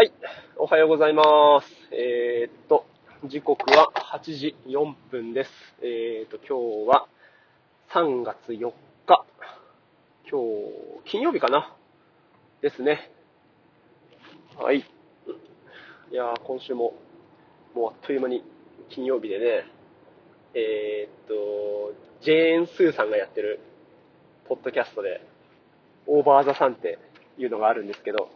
はい。おはようございます。えー、っと、時刻は8時4分です。えー、っと、今日は3月4日。今日、金曜日かな？ですね。はい。いやー、今週も、もうあっという間に金曜日でね、えー、っと、ジェーン・スーさんがやってる、ポッドキャストで、オーバーザさんっていうのがあるんですけど、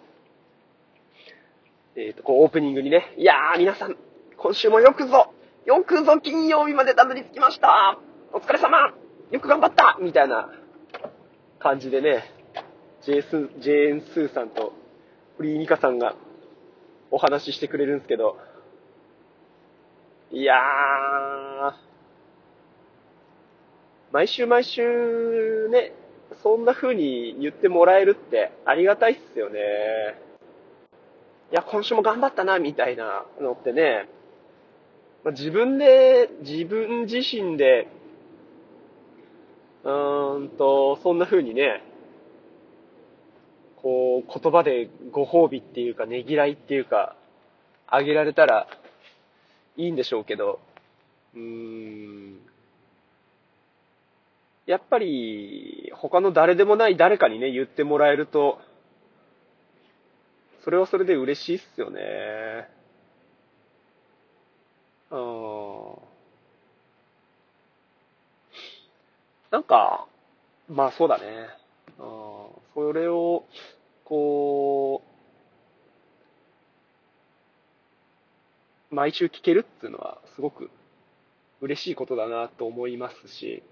えっ、と、こうオープニングにね、いやー皆さん、今週もよくぞ、よくぞ金曜日までたどり着きましたお疲れ様よく頑張ったみたいな感じでね、ジェ、ーン・スーさんとフリーミカさんがお話ししてくれるんですけど、いやー、毎週毎週ね、そんな風に言ってもらえるってありがたいっすよね。や、今週も頑張ったな、みたいなのってね、まあ、自分で、自分自身で、うーんと、そんな風にね、こう、言葉でご褒美っていうか、ねぎらいっていうか、あげられたらいいんでしょうけど、うーん、やっぱり、他の誰でもない誰かにね、言ってもらえると、それはそれで嬉しいっすよね。うん。なんか、まあそうだね。うん。それを、こう、毎週聞けるっていうのはすごく嬉しいことだなと思いますし、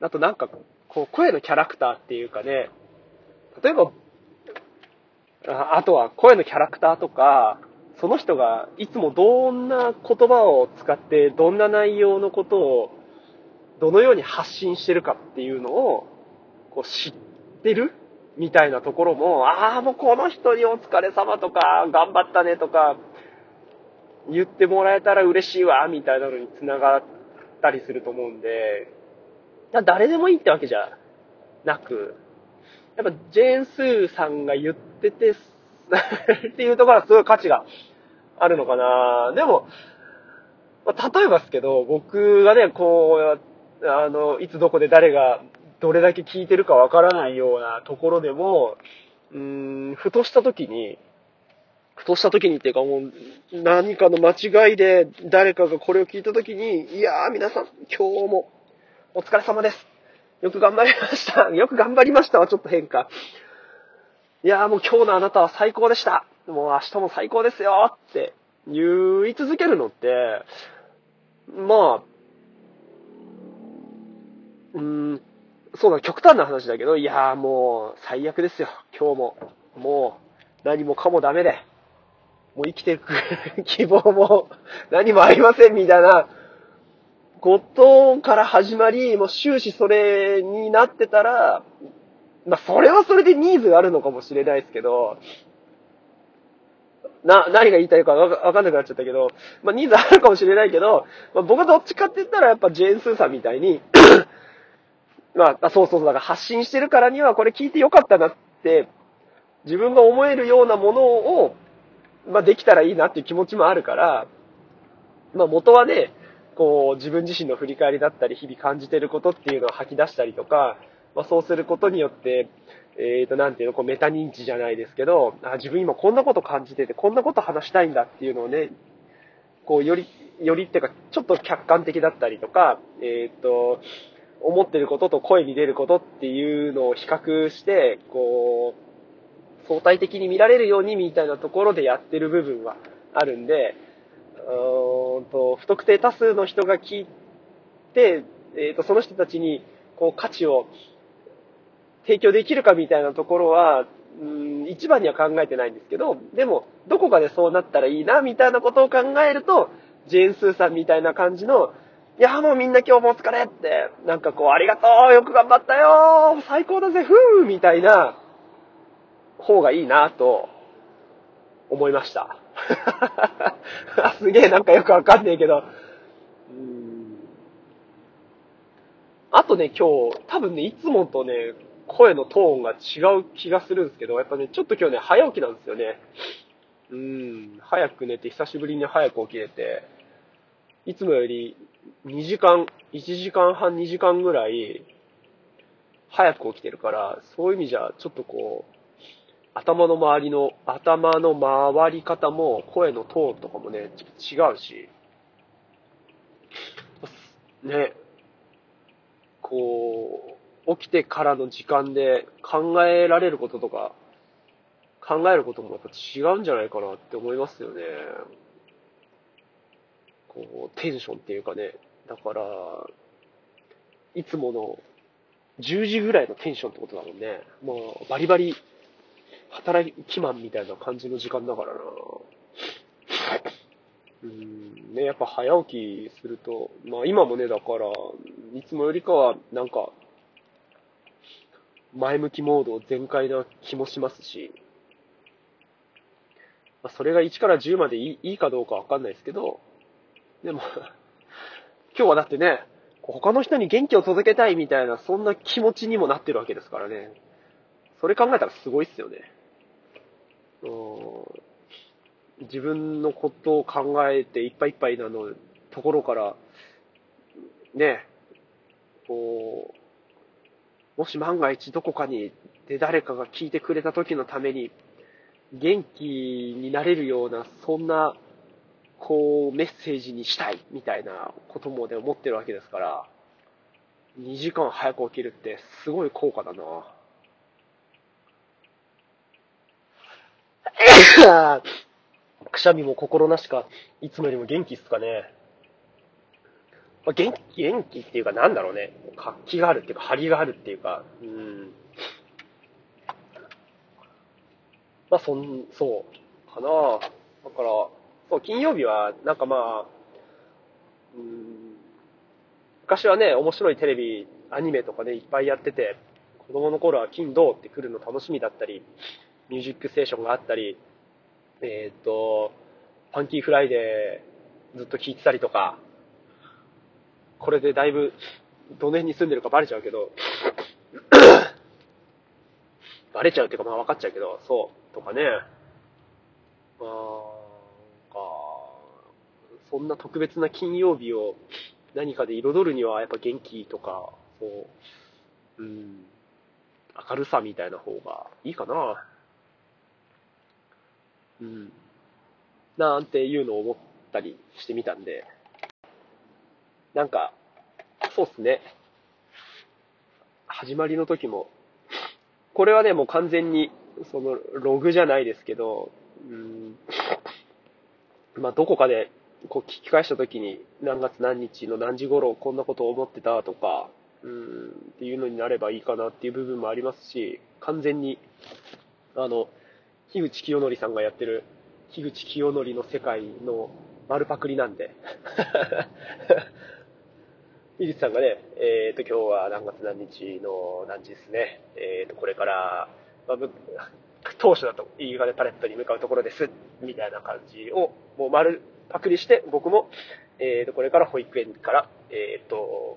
あとなんか、こう、声のキャラクターっていうかね、例えば、あとは声のキャラクターとか、その人がいつもどんな言葉を使って、どんな内容のことを、どのように発信してるかっていうのを、こう知ってるみたいなところも、ああ、もうこの人にお疲れ様とか、頑張ったねとか、言ってもらえたら嬉しいわ、みたいなのに繋がったりすると思うんで、誰でもいいってわけじゃなく、やっぱジェーン・スーさんが言ってて、っていうところはすごい価値があるのかなでも、まあ例えばですけど、僕がね、こう、あの、いつどこで誰がどれだけ聞いてるかわからないようなところでも、うん、ふとした時に、ふとした時にっていうかもう、何かの間違いで誰かがこれを聞いた時に、いやー皆さん、今日もお疲れ様です。よく頑張りました。よく頑張りましたはちょっと変か。いやーもう今日のあなたは最高でした。もう明日も最高ですよって言い続けるのって、まあ、うーん、そうだ、極端な話だけど、いやーもう最悪ですよ。今日も。もう何もかもダメで。もう生きていく 希望も何もありませんみたいなことから始まり、もう終始それになってたら、まあ、それはそれでニーズがあるのかもしれないですけど、な、何が言いたいかわかかんなくなっちゃったけど、まあ、ニーズあるかもしれないけど、まあ、僕はどっちかって言ったらやっぱジェーン・スーさんみたいに、ま、あそうそうそう、だから発信してるからにはこれ聞いてよかったなって、自分が思えるようなものを、まあ、できたらいいなっていう気持ちもあるから、まあ、元はね、こう、自分自身の振り返りだったり、日々感じてることっていうのを吐き出したりとか、まあ、そうすることによって、えっ、と、なんていうの、こう、メタ認知じゃないですけど、あ、自分今こんなこと感じてて、こんなこと話したいんだっていうのをね、こう、より、よりっていうか、ちょっと客観的だったりとか、えっ、と、思ってることと声に出ることっていうのを比較して、こう、相対的に見られるようにみたいなところでやってる部分はあるんで、うーんと、不特定多数の人が聞いて、えっ、と、その人たちに、こう、価値を提供できるかみたいなところは、うん、一番には考えてないんですけど、でも、どこかでそうなったらいいな、みたいなことを考えると、ジェーン・スーさんみたいな感じの、いや、もうみんな今日もお疲れって、なんかこう、ありがとうよく頑張ったよ最高だぜふーみたいな方がいいなと思いました。すげえなんかよくわかんねえけど。あとね、今日、多分ね、いつもとね、声のトーンが違う気がするんですけど、やっぱね、ちょっと今日ね、早起きなんですよね。うん、早く寝て、久しぶりに早く起きれて、いつもより2時間、1時間半、2時間ぐらい、早く起きてるから、そういう意味じゃ、ちょっとこう、頭の周りの、頭の回り方も、声のトーンとかもね、違うし、ね、こう、起きてからの時間で考えられることとか、考えることもやっぱ違うんじゃないかなって思いますよね。こう、テンションっていうかね、だから、いつもの10時ぐらいのテンションってことだもんね。もう、バリバリ、働きマンみたいな感じの時間だからな。うん、ね、やっぱ早起きすると、まあ今もね、だから、いつもよりかは、なんか、前向きモード全開な気もしますし、まあ、それが1から10までいいいいかどうかわかんないですけど、でも 今日はだってね、他の人に元気を届けたいみたいな、そんな気持ちにもなってるわけですからね。それ考えたらすごいっすよね。自分のことを考えていっぱいいっぱいなのところから、ね、こう、もし万が一どこかにで誰かが聞いてくれた時のために元気になれるような、そんな、こう、メッセージにしたいみたいなこともね、思ってるわけですから、2時間早く起きるってすごい効果だな。くしゃみも心なしか、いつもよりも元気っすかね。まあ、元気、元気っていうかなんだろうね。活気があるっていうか、張りがあるっていうか、うん。まあ、そん、そう、かなだから、そう、金曜日は、なんかまあ、うん、昔はね、面白いテレビ、アニメとかね、いっぱいやってて、子供の頃は金土って来るの楽しみだったり、ミュージックステーションがあったり、えっ、ー、と、 Funky Friday ずっと聴いてたりとか、これでだいぶ、どの辺に住んでるかバレちゃうけど、バレちゃうっていうかまあ分かっちゃうけど、そう、とかね、まあ、か、そんな特別な金曜日を何かで彩るにはやっぱ元気とか、そう、うん、明るさみたいな方がいいかな。うん。なんていうのを思ったりしてみたんで、なんか、そうっすね。始まりの時も、これはね、もう完全に、その、ログじゃないですけど、うん、まあ、どこかで、こう聞き返した時に、何月何日の何時頃こんなことを思ってたとか、うん、っていうのになればいいかなっていう部分もありますし、完全に、あの、樋口清則さんがやってる、樋口清則の世界の丸パクリなんで。樋口さんがね、えっ、ー、と、今日は何月何日の何時ですね。えっ、ー、と、これから、まあ、当初だと、いい金パレットに向かうところです。みたいな感じを、もう丸パクリして、僕も、えっ、ー、と、これから保育園から、えっ、と、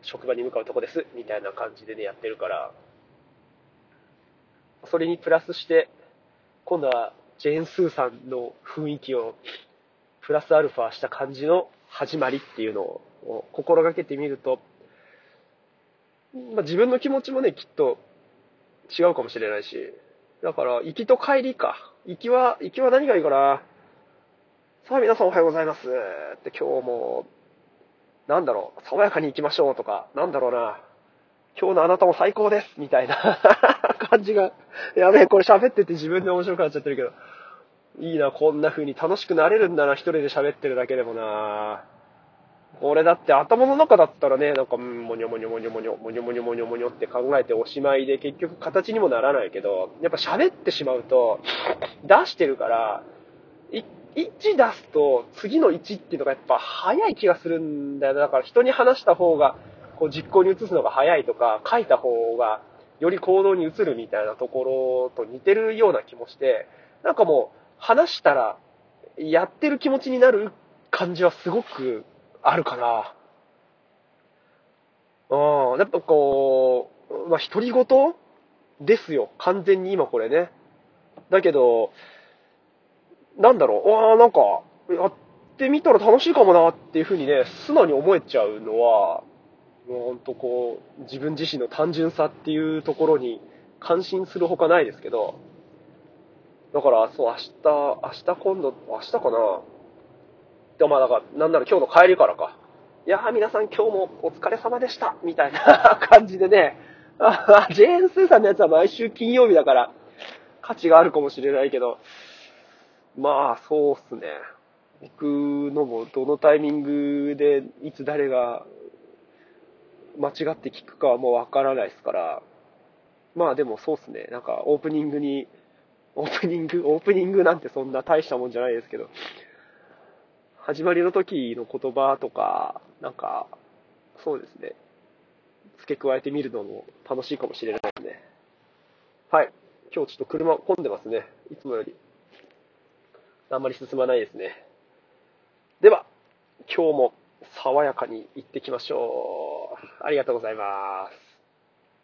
職場に向かうところです。みたいな感じでね、やってるから、それにプラスして、今度はジェーン・スーさんの雰囲気をプラスアルファした感じの始まりっていうのを心がけてみると、まあ、自分の気持ちもね、きっと違うかもしれないし、だから、行きと帰りか。行きは、行きは何がいいかな。さあ皆さんおはようございます。って今日も、なんだろう、爽やかに行きましょうとか、なんだろうな。今日のあなたも最高ですみたいな 感じが、やべえ、これ喋ってて自分で面白くなっちゃってるけど、いいな、こんな風に楽しくなれるんだな、一人で喋ってるだけでもな。これだって頭の中だったらね、なんか、もにょもにょもにょもにょ、もにょもにょもにょもにょって考えておしまいで結局形にもならないけど、やっぱ喋ってしまうと、出してるから、1出すと次の1っていうのがやっぱ早い気がするんだよ。だから人に話した方がこう実行に移すのが早いとか、書いた方がより行動に移るみたいなところと似てるような気もして、なんかもう話したらやってる気持ちになる感じはすごくあるかな。うん、やっぱこう、まあ、独り言ですよ。完全に今これね。だけど、なんだろう、ああ、なんか、やってみたら楽しいかもなっていうふうにね、素直に思えちゃうのは、もうほんとこう、自分自身の単純さっていうところに感心するほかないですけど、だから、そう、明日、明日今度、明日かなでもまあ、だから、なんなら今日の帰りからか。いやー皆さん今日もお疲れ様でしたみたいな 感じでね、あ ジェーン・スーさんのやつは毎週金曜日だから価値があるかもしれないけど、まあそうっすね。僕のもどのタイミングでいつ誰が間違って聞くかはもうわからないですから、まあでもそうっすね。なんかオープニングに、オープニング、オープニングなんてそんな大したもんじゃないですけど、始まりの時の言葉とか、なんか、そうですね。付け加えてみるのも楽しいかもしれないですね。はい。今日ちょっと車混んでますね。いつもより。あんまり進まないですね。では、今日も爽やかに行ってきましょう。ありがとうございます。